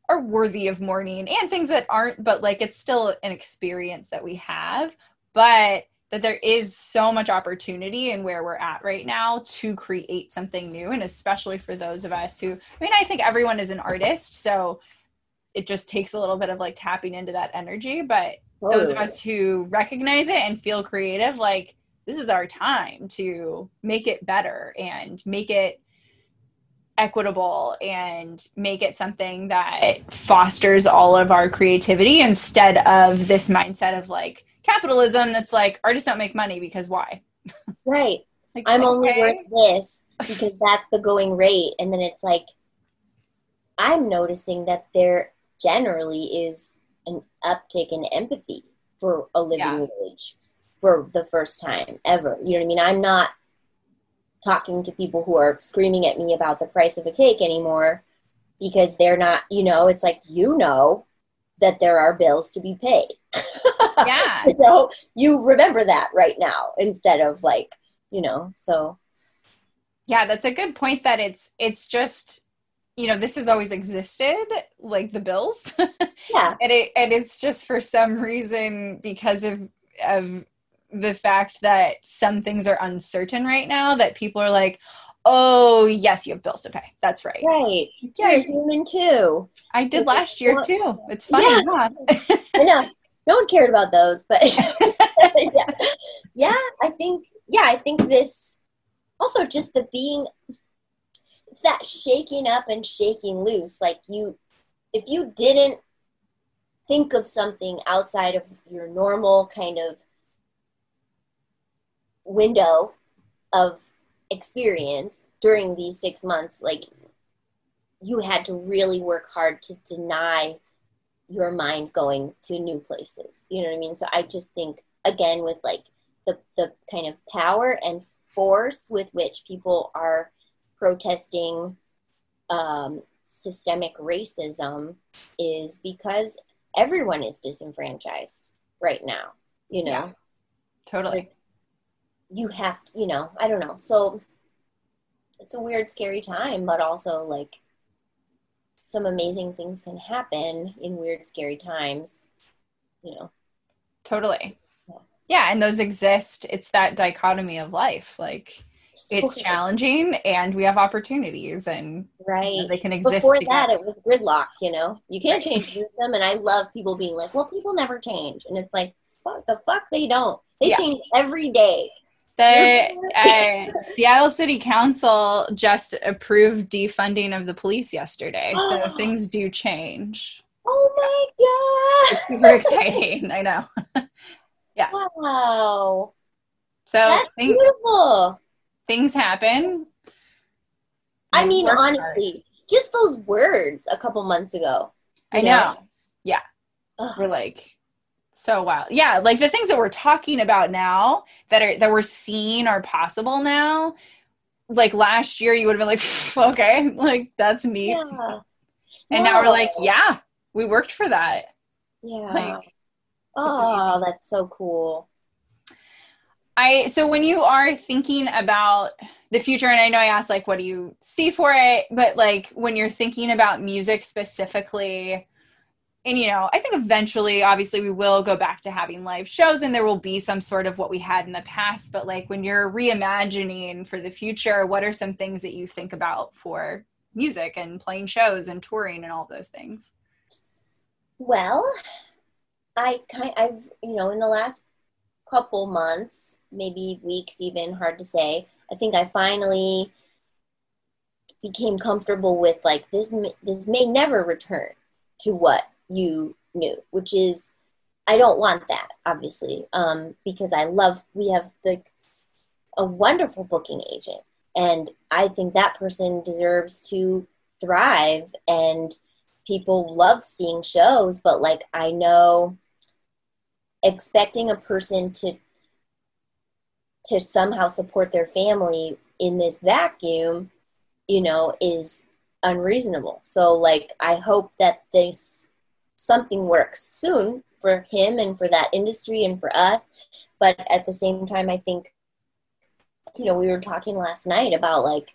are worthy of mourning and things that aren't, but like it's still an experience that we have. But that there is so much opportunity in where we're at right now to create something new and especially for those of us who i mean i think everyone is an artist so it just takes a little bit of like tapping into that energy but. Those of oh. us who recognize it and feel creative like this is our time to make it better and make it equitable and make it something that fosters all of our creativity instead of this mindset of like capitalism that's like artists don't make money because why? Right. like, I'm okay. only worth this because that's the going rate. And then it's like, I'm noticing that there generally is an uptick in empathy for a living yeah. wage for the first time ever. You know what I mean? I'm not talking to people who are screaming at me about the price of a cake anymore because they're not, you know, it's like, you know, that there are bills to be paid. Yeah. you know, you remember that right now instead of like, you know, so yeah, that's a good point that it's it's just you know, this has always existed, like the bills. Yeah. and it and it's just for some reason because of of the fact that some things are uncertain right now that people are like, Oh yes, you have bills to pay. That's right. Right. Yeah, you're human too. I did last year too. It's funny. Yeah. I know. No one cared about those, but yeah. yeah, I think yeah, I think this also just the being it's that shaking up and shaking loose. Like you if you didn't think of something outside of your normal kind of window of experience during these six months, like you had to really work hard to deny your mind going to new places. You know what I mean? So I just think again with like the the kind of power and force with which people are protesting um, systemic racism is because everyone is disenfranchised right now. You know, yeah, totally. Like, you have to, you know, I don't know. So it's a weird, scary time, but also like some amazing things can happen in weird, scary times. You know, totally. Yeah, yeah and those exist. It's that dichotomy of life, like it's challenging and we have opportunities and right you know, they can exist before together. that it was gridlock you know you can't change them and i love people being like well people never change and it's like fuck the fuck they don't they yeah. change every day the uh, Seattle City Council just approved defunding of the police yesterday, so things do change. Oh my god! It's super exciting. I know. yeah. Wow. So That's things, beautiful. Things happen. I mean, honestly, hard. just those words a couple months ago. I know. know. Yeah. Ugh. We're like, so wild yeah like the things that we're talking about now that are that we're seeing are possible now like last year you would have been like okay like that's me yeah. and now we're like yeah we worked for that yeah like, oh that's so cool i so when you are thinking about the future and i know i asked like what do you see for it but like when you're thinking about music specifically and you know i think eventually obviously we will go back to having live shows and there will be some sort of what we had in the past but like when you're reimagining for the future what are some things that you think about for music and playing shows and touring and all those things? Well i kind i've you know in the last couple months maybe weeks even hard to say. I think i finally became comfortable with like this this may never return to what you knew, which is I don't want that obviously um, because I love we have the a wonderful booking agent and I think that person deserves to thrive and people love seeing shows but like I know expecting a person to to somehow support their family in this vacuum you know is unreasonable. So like I hope that this something works soon for him and for that industry and for us. But at the same time, I think, you know, we were talking last night about like,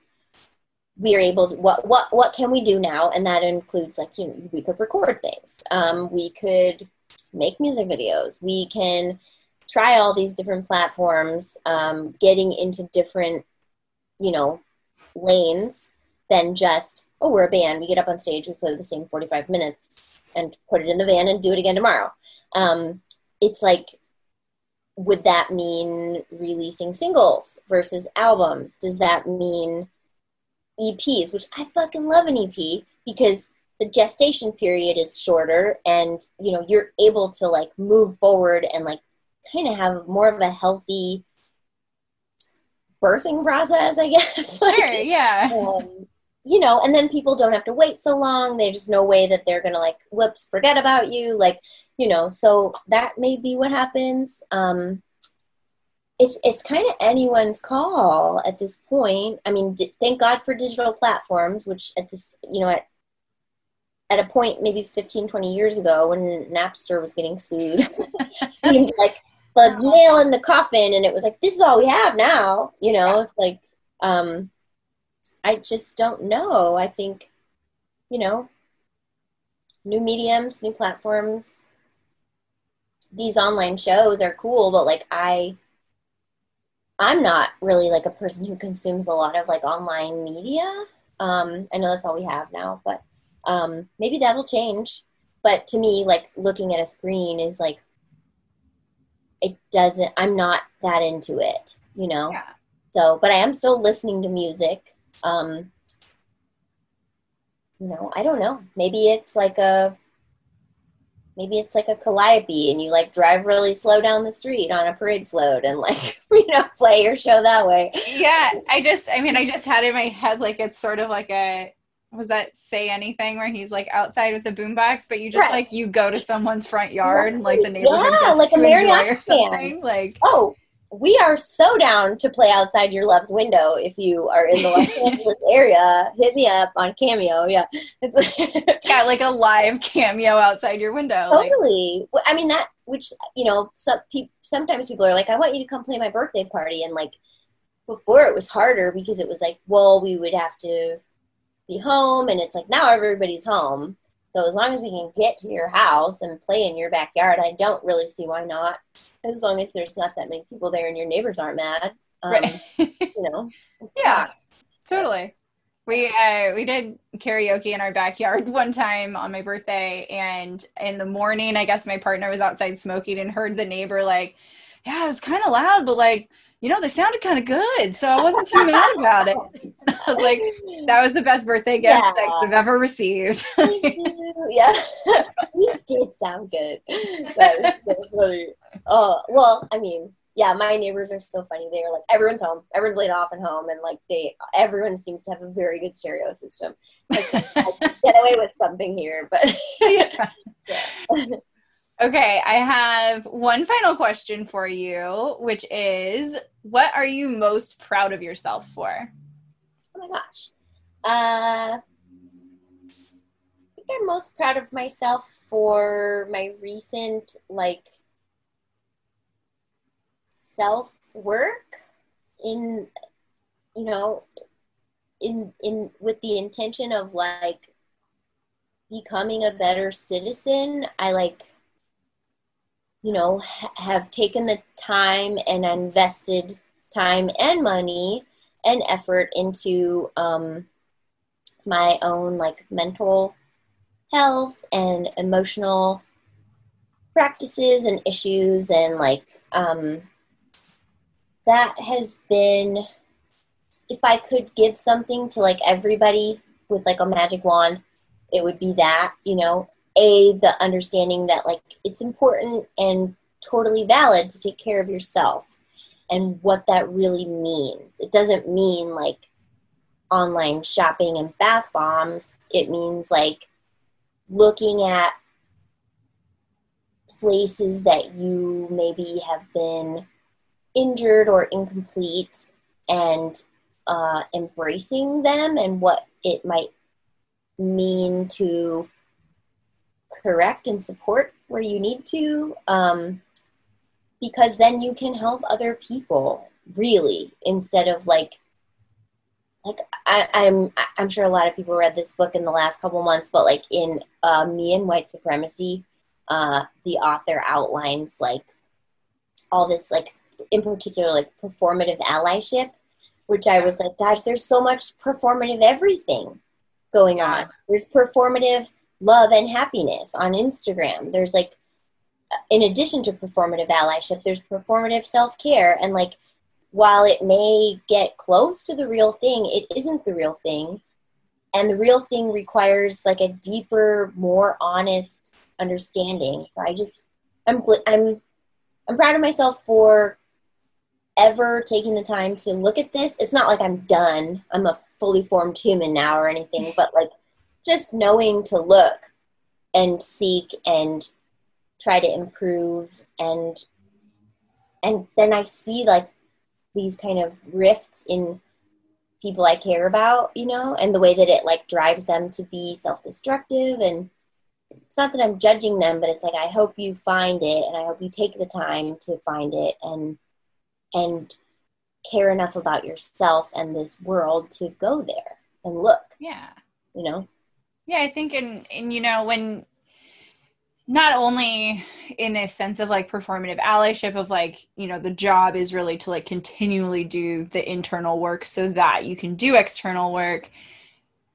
we are able to what what what can we do now? And that includes like you know we could record things. Um, we could make music videos. We can try all these different platforms um, getting into different you know lanes than just oh we're a band we get up on stage we play the same 45 minutes and put it in the van and do it again tomorrow. Um, it's like, would that mean releasing singles versus albums? Does that mean EPs, which I fucking love an EP because the gestation period is shorter and you know you're able to like move forward and like kind of have more of a healthy birthing process i guess sure yeah um, you know, and then people don't have to wait so long. There's just no way that they're gonna like, whoops, forget about you. Like, you know, so that may be what happens. Um, it's it's kind of anyone's call at this point. I mean, d- thank God for digital platforms, which at this, you know, at at a point maybe 15, 20 years ago when Napster was getting sued, seemed like the nail in the coffin, and it was like, this is all we have now. You know, it's like. Um, I just don't know. I think, you know, new mediums, new platforms, these online shows are cool, but like I I'm not really like a person who consumes a lot of like online media. Um, I know that's all we have now, but um, maybe that'll change. But to me, like looking at a screen is like it doesn't. I'm not that into it, you know. Yeah. So, but I am still listening to music um, you know, I don't know. Maybe it's like a maybe it's like a calliope and you like drive really slow down the street on a parade float and like you know play your show that way yeah i just i mean i just had in my head like it's sort of like a was that say anything where he's like outside with the boombox but you just right. like you go to someone's front yard and like the neighborhood yeah, like a Marriott or something like oh we are so down to play outside your love's window if you are in the Los Angeles area. Hit me up on Cameo. Yeah, it's got like a live cameo outside your window. Totally. Like. I mean that, which you know, some people sometimes people are like, "I want you to come play my birthday party," and like before it was harder because it was like, well, we would have to be home, and it's like now everybody's home. So as long as we can get to your house and play in your backyard, I don't really see why not. As long as there's not that many people there and your neighbors aren't mad, um, right? you know. Yeah, totally. We uh, we did karaoke in our backyard one time on my birthday, and in the morning, I guess my partner was outside smoking and heard the neighbor like, "Yeah, it was kind of loud, but like." You know, they sounded kind of good. So I wasn't too mad about it. I was like, that was the best birthday gift yeah. I could have ever received. yeah, you did sound good. That is so funny. Oh, well, I mean, yeah, my neighbors are so funny. They're like, everyone's home, everyone's laid off and home, and like they, everyone seems to have a very good stereo system. Like, get away with something here, but yeah. yeah. Okay, I have one final question for you, which is what are you most proud of yourself for? Oh my gosh. Uh, I think I'm most proud of myself for my recent, like, self work in, you know, in, in, with the intention of like becoming a better citizen. I like, you know, ha- have taken the time and invested time and money and effort into um, my own like mental health and emotional practices and issues and like um, that has been if i could give something to like everybody with like a magic wand it would be that you know a the understanding that like it's important and totally valid to take care of yourself and what that really means. It doesn't mean like online shopping and bath bombs. It means like looking at places that you maybe have been injured or incomplete and uh, embracing them and what it might mean to correct and support where you need to um, because then you can help other people really instead of like like I, am I'm, I'm sure a lot of people read this book in the last couple months but like in uh, me and white supremacy uh, the author outlines like all this like in particular like performative allyship which i was like gosh there's so much performative everything going on. There's performative love and happiness on Instagram. There's like, in addition to performative allyship, there's performative self care. And like, while it may get close to the real thing, it isn't the real thing. And the real thing requires like a deeper, more honest understanding. So I just, I'm, I'm, I'm proud of myself for ever taking the time to look at this. It's not like I'm done. I'm a fully formed human now or anything, but like just knowing to look and seek and try to improve and and then I see like these kind of rifts in people I care about, you know, and the way that it like drives them to be self-destructive and it's not that I'm judging them, but it's like I hope you find it and I hope you take the time to find it and and care enough about yourself and this world to go there and look. Yeah. You know? Yeah, I think and and you know when not only in a sense of like performative allyship of like you know the job is really to like continually do the internal work so that you can do external work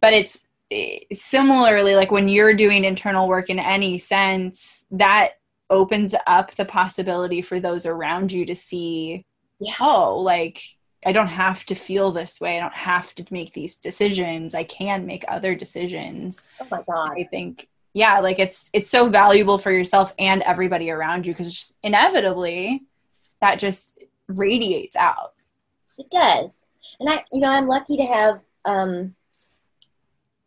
but it's eh, similarly like when you're doing internal work in any sense that opens up the possibility for those around you to see yeah. oh like I don't have to feel this way. I don't have to make these decisions. I can make other decisions. Oh my god. I think yeah, like it's it's so valuable for yourself and everybody around you because inevitably that just radiates out. It does. And I you know, I'm lucky to have um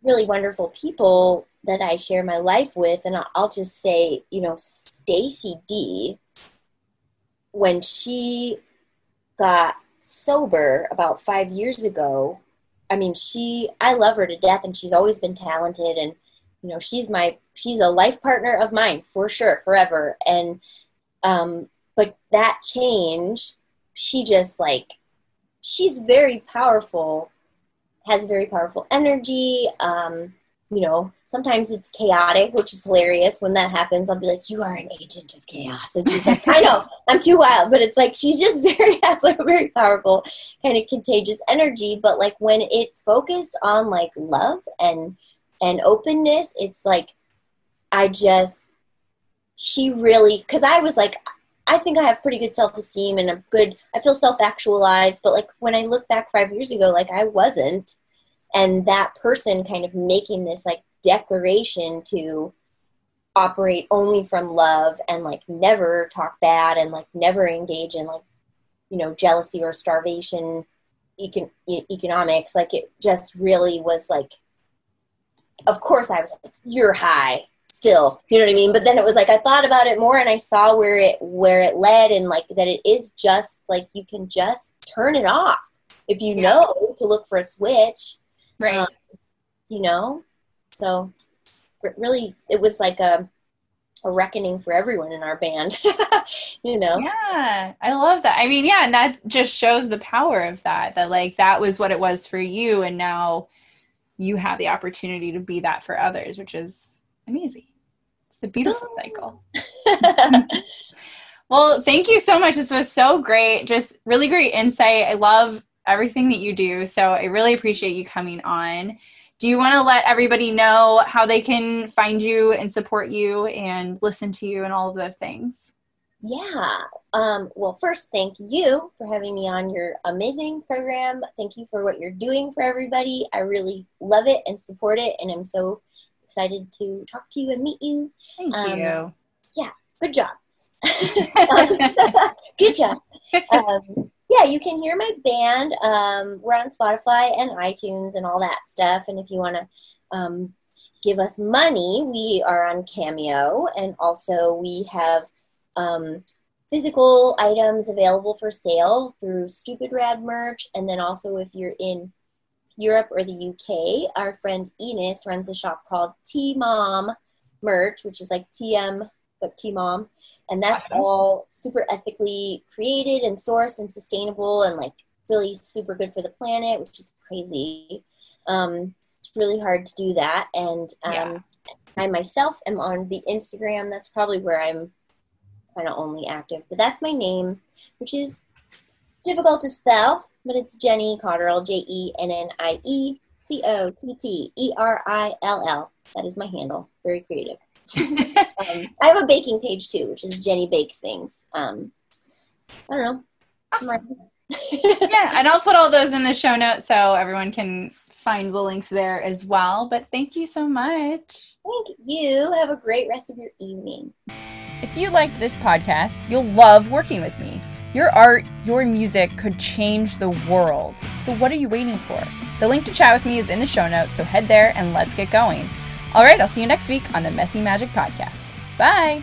really wonderful people that I share my life with and I'll just say, you know, Stacey Dee when she got sober about 5 years ago, I mean, she I love her to death and she's always been talented and you know she's my she's a life partner of mine for sure forever. And um but that change she just like she's very powerful has very powerful energy um you know sometimes it's chaotic which is hilarious. When that happens i'll be like you are an agent of chaos. And she's like i know. I'm too wild. But it's like she's just very has like a very powerful kind of contagious energy. But like when it's focused on like love and and openness it's like i just she really because i was like i think i have pretty good self-esteem and a good i feel self-actualized. But like when i look back five years ago like i wasn't and that person kind of making this like declaration to operate only from love and like never talk bad and like never engage in like you know jealousy or starvation econ- economics like it just really was like of course I was like, you're high still. You know what I mean? But then it was like I thought about it more and I saw where it where it led and like that it is just like you can just turn it off if you yeah. know to look for a switch. Right. Um, you know? So really it was like a a reckoning for everyone in our band. you know? Yeah, I love that. I mean, yeah, and that just shows the power of that, that like that was what it was for you. And now you have the opportunity to be that for others, which is amazing. It's the beautiful cycle. well, thank you so much. This was so great. Just really great insight. I love everything that you do. So I really appreciate you coming on. Do you want to let everybody know how they can find you and support you and listen to you and all of those things? Yeah. Um, well, first, thank you for having me on your amazing program. Thank you for what you're doing for everybody. I really love it and support it, and I'm so excited to talk to you and meet you. Thank um, you. Yeah, good job. good job. Um, yeah, you can hear my band. Um, we're on Spotify and iTunes and all that stuff. And if you want to um, give us money, we are on Cameo, and also we have um, physical items available for sale through Stupid Rad merch. And then also, if you're in Europe or the UK, our friend Enos runs a shop called T Mom Merch, which is like TM but T Mom. And that's awesome. all super ethically created and sourced and sustainable and like really super good for the planet, which is crazy. Um, it's really hard to do that. And um, yeah. I myself am on the Instagram. That's probably where I'm kind of only active. But that's my name, which is difficult to spell, but it's Jennie Cotterill, J E N N I E C O T T E R I L L. That is my handle. Very creative. Um, I have a baking page too, which is Jennie Bakes Things. Um, I don't know. Awesome. yeah, and I'll put all those in the show notes so everyone can find the links there as well. But thank you so much. Thank you. Have a great rest of your evening. If you liked this podcast, you'll love working with me. Your art, your music could change the world. So what are you waiting for? The link to chat with me is in the show notes, so head there and let's get going. All right, I'll see you next week on the Messy Magic Podcast. Bye.